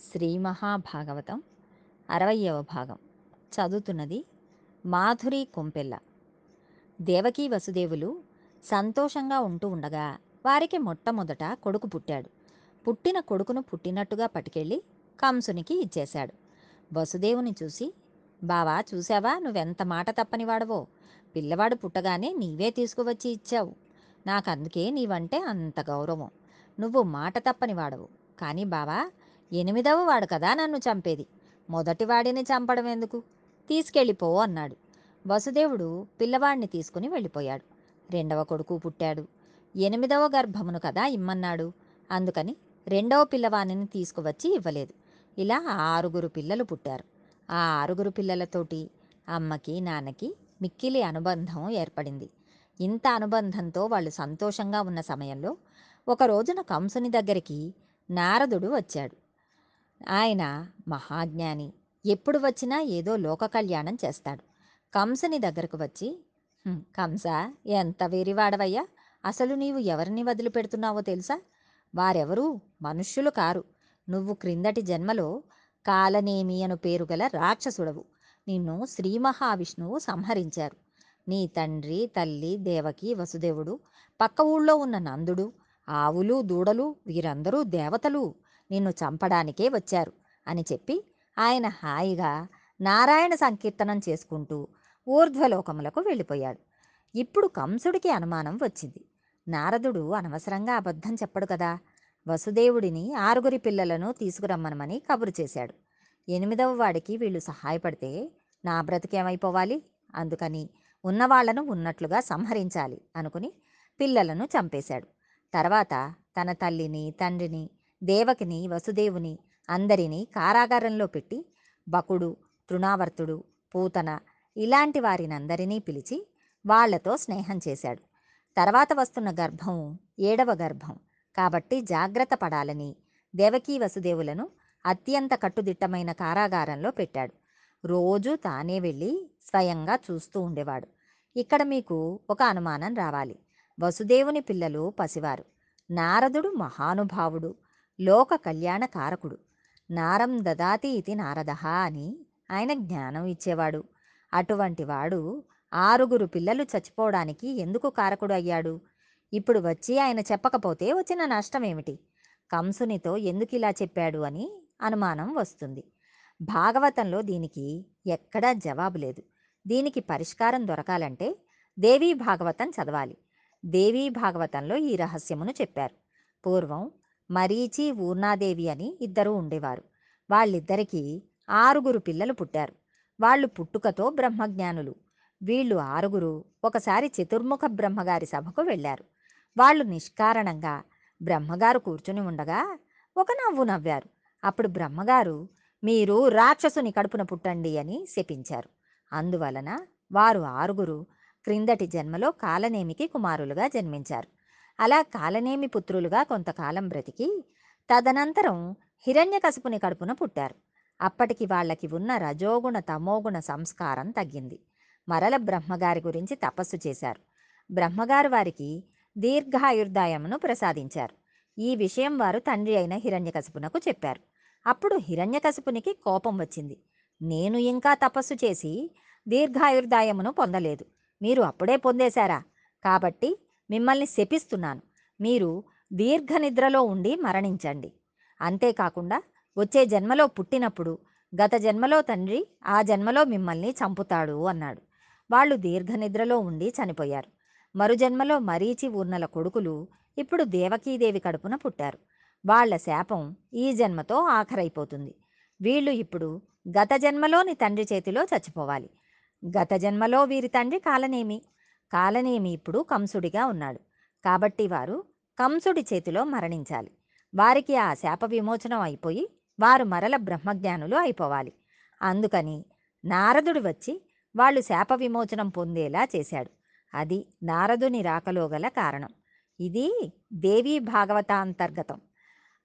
శ్రీ మహాభాగవతం అరవయవ భాగం. చదువుతున్నది మాధురి కొంపెల్ల. దేవకీ వసుదేవులు సంతోషంగా ఉంటూ ఉండగా వారికి మొట్టమొదట కొడుకు పుట్టాడు. పుట్టిన కొడుకును పుట్టినట్టుగా పట్టుకెళ్ళి కంసునికి ఇచ్చేశాడు. వసుదేవుని చూసి బావా చూసావా నువ్వెంత మాట తప్పనివాడవో పిల్లవాడు పుట్టగానే నీవే తీసుకువచ్చి ఇచ్చావు. నాకందుకే నీవంటే అంత గౌరవం. నువ్వు మాట తప్పని వాడవు. కానీ బావా ఎనిమిదవ వాడు కదా నన్ను చంపేది. మొదటి వాడిని చంపడం ఎందుకు? తీసుకెళ్ళిపో అన్నాడు. వసుదేవుడు పిల్లవాడిని తీసుకుని వెళ్ళిపోయాడు. రెండవ కొడుకు పుట్టాడు. ఎనిమిదవ గర్భమును కదా ఇమ్మన్నాడు. అందుకని రెండవ పిల్లవాడిని తీసుకువచ్చి ఇవ్వలేదు. ఇలా ఆరుగురు పిల్లలు పుట్టారు. ఆ ఆరుగురు పిల్లలతోటి అమ్మకి నాన్నకి మిక్కిలి అనుబంధం ఏర్పడింది. ఇంత అనుబంధంతో వాళ్ళు సంతోషంగా ఉన్న సమయంలో ఒక రోజున కంసుని దగ్గరికి నారదుడు వచ్చాడు. ఆయన మహాజ్ఞాని. ఎప్పుడు వచ్చినా ఏదో లోక కళ్యాణం చేస్తాడు. కంసుని దగ్గరకు వచ్చి కంస ఎంత వేరివాడవయ్యా? అసలు నీవు ఎవరిని వదిలిపెడుతున్నావో తెలుసా? వారెవరూ మనుష్యులు కారు. నువ్వు క్రిందటి జన్మలో కాలనేమి అను పేరు గల రాక్షసుడవు. నిన్ను శ్రీ మహావిష్ణువు సంహరించారు. నీ తండ్రి తల్లి దేవకి వసుదేవుడు పక్క ఊళ్ళో ఉన్న నందుడు ఆవులు దూడలు వీరందరూ దేవతలు. నిన్ను చంపడానికే వచ్చారు అని చెప్పి ఆయన హాయిగా నారాయణ సంకీర్తనం చేసుకుంటూ ఊర్ధ్వలోకములకు వెళ్ళిపోయాడు. ఇప్పుడు కంసుడికి అనుమానం వచ్చింది. నారదుడు అనవసరంగా అబద్ధం చెప్పడు కదా. వసుదేవుడిని ఆరుగురి పిల్లలను తీసుకురమ్మనమని కబురు చేశాడు. ఎనిమిదవ వాడికి వీళ్ళు సహాయపడితే నా బ్రతికేమైపోవాలి? అందుకని ఉన్నవాళ్ళను ఉన్నట్లుగా సంహరించాలి అనుకుని పిల్లలను చంపేశాడు. తర్వాత తన తల్లిని తండ్రిని దేవకిని వసుదేవుని అందరినీ కారాగారంలో పెట్టి బకుడు తృణావర్తుడు పూతన ఇలాంటి వారినందరినీ పిలిచి వాళ్ళతో స్నేహం చేశాడు. తర్వాత వస్తున్న గర్భం ఏడవ గర్భం. కాబట్టి జాగ్రత్త పడాలని దేవకీ వసుదేవులను అత్యంత కట్టుదిట్టమైన కారాగారంలో పెట్టాడు. రోజు తానే వెళ్ళి స్వయంగా చూస్తూ ఉండేవాడు. ఇక్కడ మీకు ఒక అనుమానం రావాలి. వసుదేవుని పిల్లలు పసివారు. నారదుడు మహానుభావుడు. లోక కళ్యాణ కారకుడు. నారం దదాతి ఇది నారదహ అని ఆయన జ్ఞానం ఇచ్చేవాడు. అటువంటి వాడు ఆరుగురు పిల్లలు చచ్చిపోవడానికి ఎందుకు కారకుడు అయ్యాడు? ఇప్పుడు వచ్చి ఆయన చెప్పకపోతే వచ్చిన నష్టం ఏమిటి? కంసునితో ఎందుకు ఇలా చెప్పాడు అని అనుమానం వస్తుంది. భాగవతంలో దీనికి ఎక్కడా జవాబు లేదు. దీనికి పరిష్కారం దొరకాలంటే దేవీ భాగవతం చదవాలి. దేవీ భాగవతంలో ఈ రహస్యమును చెప్పారు. పూర్వం మరీచి ఊర్నాదేవి అని ఇద్దరు ఉండేవారు. వాళ్ళిద్దరికీ ఆరుగురు పిల్లలు పుట్టారు. వాళ్ళు పుట్టుకతో బ్రహ్మజ్ఞానులు. వీళ్ళు ఆరుగురు ఒకసారి చతుర్ముఖ బ్రహ్మగారి సభకు వెళ్ళారు. వాళ్ళు నిష్కారణంగా బ్రహ్మగారు కూర్చుని ఉండగా ఒక నవ్వు నవ్వారు. అప్పుడు బ్రహ్మగారు మీరు రాక్షసుని కడుపున పుట్టండి అని శపించారు. అందువలన వారు ఆరుగురు క్రిందటి జన్మలో కాలనేమికి కుమారులుగా జన్మించారు. అలా కాలనేమి పుత్రులుగా కొంతకాలం బ్రతికి తదనంతరం హిరణ్యకశపుని కడుపున పుట్టారు. అప్పటికి వాళ్ళకి ఉన్న రజోగుణ తమోగుణ సంస్కారం తగ్గింది. మరల బ్రహ్మగారి గురించి తపస్సు చేశారు. బ్రహ్మగారు వారికి దీర్ఘాయుర్దాయమును ప్రసాదించారు. ఈ విషయం వారు తండ్రి అయిన హిరణ్యకశపునకు చెప్పారు. అప్పుడు హిరణ్యకశపునికి కోపం వచ్చింది. నేను ఇంకా తపస్సు చేసి దీర్ఘాయుర్దాయమును పొందలేదు. మీరు అప్పుడే పొందేశారా? కాబట్టి మిమ్మల్ని శపిస్తున్నాను. మీరు దీర్ఘ నిద్రలో ఉండి మరణించండి. అంతేకాకుండా వచ్చే జన్మలో పుట్టినప్పుడు గత జన్మలో తండ్రి ఆ జన్మలో మిమ్మల్ని చంపుతాడు అన్నాడు. వాళ్ళు దీర్ఘ నిద్రలో ఉండి చనిపోయారు. మరుజన్మలో మరీచి ఊర్నల కొడుకులు ఇప్పుడు దేవకీదేవి కడుపున పుట్టారు. వాళ్ళ శాపం ఈ జన్మతో ఆఖరైపోతుంది. వీళ్ళు ఇప్పుడు గత జన్మలోని తండ్రి చేతిలో చచ్చిపోవాలి. గత జన్మలో వీరి తండ్రి కాలనేమి? కాలనేమి ఇప్పుడు కంసుడిగా ఉన్నాడు. కాబట్టి వారు కంసుడి చేతిలో మరణించాలి. వారికి ఆ శాప విమోచనం అయిపోయి వారు మరల బ్రహ్మజ్ఞానులు అయిపోవాలి. అందుకని నారదుడు వచ్చి వాళ్ళు శాప విమోచనం పొందేలా చేశాడు. అది నారదుని రాకలో గల కారణం. ఇది దేవీ భాగవతాంతర్గతం.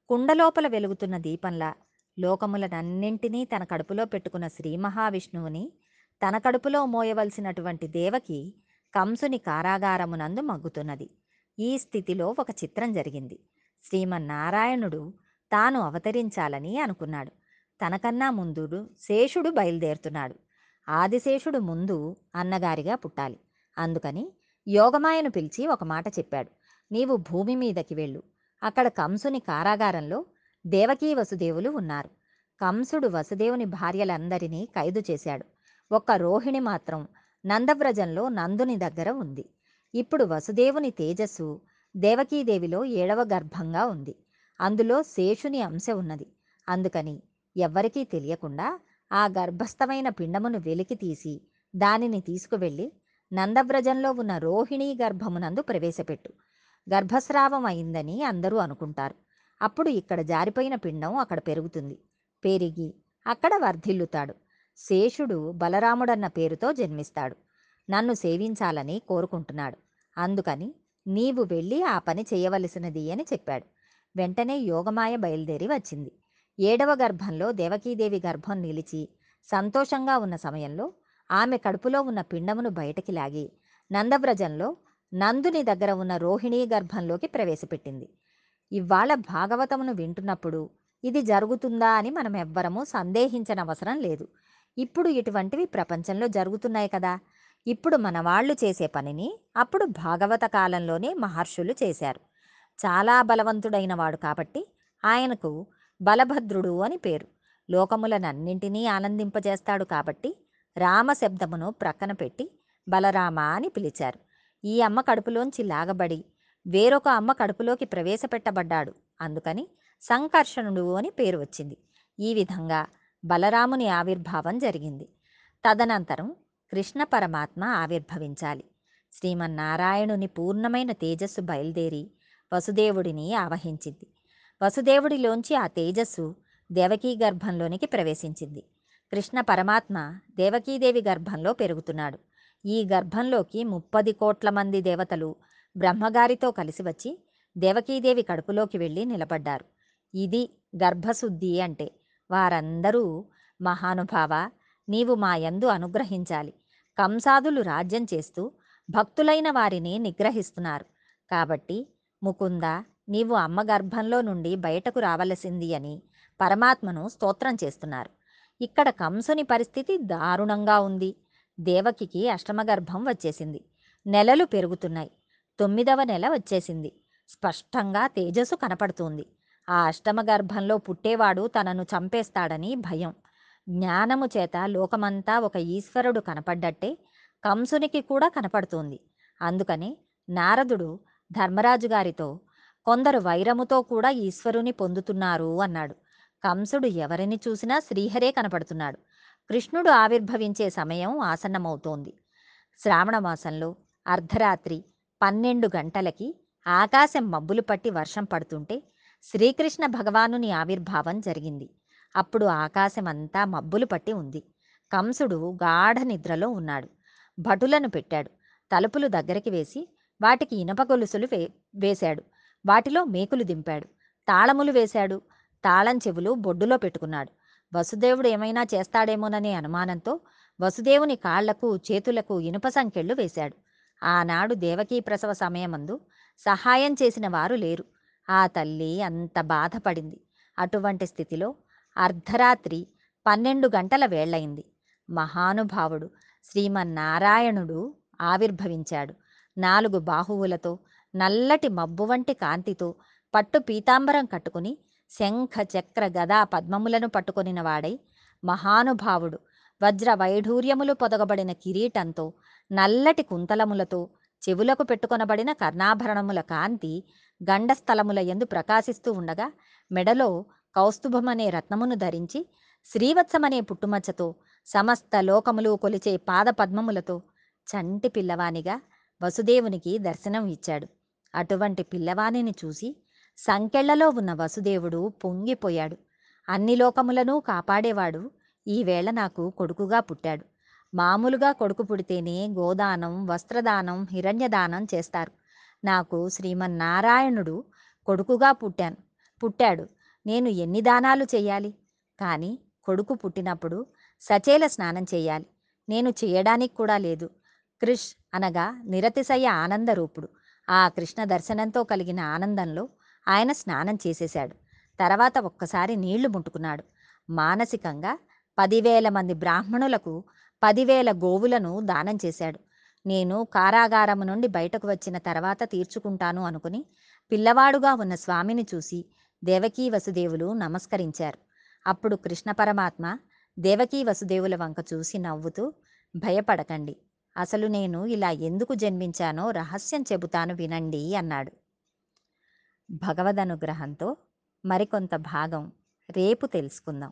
కుండలోపల వెలుగుతున్న దీపంలా లోకములనన్నింటినీ తన కడుపులో పెట్టుకున్న శ్రీ మహావిష్ణువుని తన కడుపులో మోయవలసినటువంటి దేవకి కంసుని కారాగారమునందు మగ్గుతున్నది. ఈ స్థితిలో ఒక చిత్రం జరిగింది. శ్రీమన్నారాయణుడు తాను అవతరించాలని అనుకున్నాడు. తనకన్నా ముందు శేషుడు బయలుదేరుతున్నాడు. ఆదిశేషుడు ముందు అన్నగారిగా పుట్టాలి. అందుకని యోగమాయను పిలిచి ఒక మాట చెప్పాడు. నీవు భూమి మీదకి వెళ్ళు. అక్కడ కంసుని కారాగారంలో దేవకీ వసుదేవులు ఉన్నారు. కంసుడు వసుదేవుని భార్యలందరినీ ఖైదు చేశాడు. ఒక్క రోహిణి మాత్రం నందవ్రజంలో నందుని దగ్గర ఉంది. ఇప్పుడు వసుదేవుని తేజస్సు దేవకీదేవిలో ఏడవ గర్భంగా ఉంది. అందులో శేషుని అంశ ఉన్నది. అందుకని ఎవ్వరికీ తెలియకుండా ఆ గర్భస్థమైన పిండమును వెలికి తీసి దానిని తీసుకువెళ్ళి నందవ్రజంలో ఉన్న రోహిణీ గర్భమునందు ప్రవేశపెట్టు. గర్భస్రావం అయిందని అందరూ అనుకుంటారు. అప్పుడు ఇక్కడ జారిపోయిన పిండం అక్కడ పెరుగుతుంది. పెరిగి అక్కడ వర్ధిల్లుతాడు. శేషుడు బలరాముడన్న పేరుతో జన్మిస్తాడు. నన్ను సేవించాలని కోరుకుంటున్నాడు. అందుకని నీవు వెళ్ళి ఆ పని చేయవలసినది అని చెప్పాడు. వెంటనే యోగమాయ బయలుదేరి వచ్చింది. ఏడవ గర్భంలో దేవకీదేవి గర్భం నిలిచి సంతోషంగా ఉన్న సమయంలో ఆమె కడుపులో ఉన్న పిండమును బయటకి లాగి నందవ్రజంలో నందుని దగ్గర ఉన్న రోహిణీ గర్భంలోకి ప్రవేశపెట్టింది. ఇవాళ భాగవతమును వింటున్నప్పుడు ఇది జరుగుతుందా అని మనం ఎవ్వరము సందేహించనవసరం లేదు. ఇప్పుడు ఇటువంటివి ప్రపంచంలో జరుగుతున్నాయి కదా. ఇప్పుడు మన వాళ్ళు చేసే పనిని అప్పుడు భాగవత కాలంలోనే మహర్షులు చేశారు. చాలా బలవంతుడైన వాడు కాబట్టి ఆయనకు బలభద్రుడు అని పేరు. లోకములనన్నింటినీ ఆనందింపజేస్తాడు కాబట్టి రామ శబ్దమును ప్రక్కన పెట్టి బలరామ అని పిలిచారు. ఈ అమ్మ కడుపులోంచి లాగబడి వేరొక అమ్మ కడుపులోకి ప్రవేశపెట్టబడ్డాడు. అందుకని సంకర్షణుడు అని పేరు వచ్చింది. ఈ విధంగా బలరాముని ఆవిర్భావం జరిగింది. తదనంతరం కృష్ణ పరమాత్మ ఆవిర్భవించాలి. శ్రీమన్నారాయణుని పూర్ణమైన తేజస్సు బయలుదేరి వసుదేవుడిని ఆవహించింది. వసుదేవుడిలోంచి ఆ తేజస్సు దేవకీ గర్భంలోనికి ప్రవేశించింది. కృష్ణ పరమాత్మ దేవకీదేవి గర్భంలో పెరుగుతున్నాడు. ఈ గర్భంలోకి ముప్పది కోట్ల మంది దేవతలు బ్రహ్మగారితో కలిసి వచ్చి దేవకీదేవి కడుపులోకి వెళ్ళి నిలబడ్డారు. ఇది గర్భశుద్ధి అంటే వారందరూ మహానుభావ నీవు మా యందు అనుగ్రహించాలి. కంసాదులు రాజ్యం చేస్తూ భక్తులైన వారిని నిగ్రహిస్తున్నారు. కాబట్టి ముకుంద నీవు అమ్మ గర్భంలో నుండి బయటకు రావలసింది అని పరమాత్మను స్తోత్రం చేస్తున్నారు. ఇక్కడ కంసుని పరిస్థితి దారుణంగా ఉంది. దేవకికి అష్టమగర్భం వచ్చేసింది. నెలలు పెరుగుతున్నాయి. తొమ్మిదవ నెల వచ్చేసింది. స్పష్టంగా తేజస్సు కనపడుతుంది. ఆ అష్టమ గర్భంలో పుట్టేవాడు తనను చంపేస్తాడని భయం. జ్ఞానము చేత లోకమంతా ఒక ఈశ్వరుడు కనపడ్డట్టే కంసునికి కూడా కనపడుతోంది. అందుకనే నారదుడు ధర్మరాజు గారితో కొందరు వైరముతో కూడా ఈశ్వరుని పొందుతున్నారు అన్నాడు. కంసుడు ఎవరిని చూసినా శ్రీహరే కనపడుతున్నాడు. కృష్ణుడు ఆవిర్భవించే సమయం ఆసన్నమవుతోంది. శ్రావణ మాసంలో అర్ధరాత్రి పన్నెండు గంటలకి ఆకాశం మబ్బులు పట్టి వర్షం పడుతుంటే శ్రీకృష్ణ భగవానుని ఆవిర్భావం జరిగింది. అప్పుడు ఆకాశమంతా మబ్బులు పట్టి ఉంది. కంసుడు గాఢ నిద్రలో ఉన్నాడు. భటులను పెట్టాడు. తలుపులు దగ్గరికి వేసి వాటికి ఇనప గొలుసులు వే వేశాడు. వాటిలో మేకులు దింపాడు. తాళములు వేశాడు. తాళం చెవులు బొడ్డులో పెట్టుకున్నాడు. వసుదేవుడు ఏమైనా చేస్తాడేమోననే అనుమానంతో వసుదేవుని కాళ్ళకు చేతులకు ఇనుప సంకెళ్ళు వేశాడు. ఆనాడు దేవకీ ప్రసవ సమయమందు సహాయం చేసిన వారు లేరు. ఆ తల్లి అంత బాధపడింది. అటువంటి స్థితిలో అర్ధరాత్రి పన్నెండు గంటల వేళ్ళయింది మహానుభావుడు శ్రీమన్నారాయణుడు ఆవిర్భవించాడు. నాలుగు బాహువులతో నల్లటి మబ్బు వంటి కాంతితో పట్టు పీతాంబరం కట్టుకుని శంఖ చక్ర గదా పద్మములను పట్టుకొనిన వాడై మహానుభావుడు వజ్ర వైఢూర్యములు పొదగబడిన కిరీటంతో నల్లటి కుంతలములతో చెవులకు పెట్టుకొనబడిన కర్ణాభరణముల కాంతి గండస్థలముల ఎందు ప్రకాశిస్తూ ఉండగా మెడలో కౌస్తుభమనే రత్నమును ధరించి శ్రీవత్సమనే పుట్టుమచ్చతో సమస్త లోకములు కొలిచే పాదపద్మములతో చంటి పిల్లవానిగా వసుదేవునికి దర్శనం ఇచ్చాడు. అటువంటి పిల్లవానిని చూసి సంకెళ్ళలో ఉన్న వసుదేవుడు పొంగిపోయాడు. అన్ని లోకములను కాపాడేవాడు ఈవేళ నాకు కొడుకుగా పుట్టాడు. మామూలుగా కొడుకు పుడితేనే గోదానం వస్త్రదానం హిరణ్యదానం చేస్తారు. నాకు శ్రీమన్నారాయణుడు కొడుకుగా పుట్టాను. పుట్టాడు. నేను ఎన్ని దానాలు చేయాలి? కానీ కొడుకు పుట్టినప్పుడు సచేల స్నానం చేయాలి. నేను చేయడానికి కూడా లేదు. కృష్ అనగా నిరతిశయ ఆనందరూపుడు ఆ కృష్ణ దర్శనంతో కలిగిన ఆనందంలో ఆయన స్నానం చేసేశాడు. తర్వాత ఒక్కసారి నీళ్ళు ముట్టుకున్నాడు. మానసికంగా పదివేల మంది బ్రాహ్మణులకు పదివేల గోవులను దానం చేశాడు. నేను కారాగారము నుండి బయటకు వచ్చిన తర్వాత తీర్చుకుంటాను అనుకుని పిల్లవాడుగా ఉన్న స్వామిని చూసి దేవకీ వసుదేవులు నమస్కరించారు. అప్పుడు కృష్ణ పరమాత్మ దేవకీ వసుదేవుల వంక చూసి నవ్వుతూ భయపడకండి. అసలు నేను ఇలా ఎందుకు జన్మించానో రహస్యం చెబుతాను వినండి అన్నాడు. భగవద్ అనుగ్రహంతో మరికొంత భాగం రేపు తెలుసుకుందాం.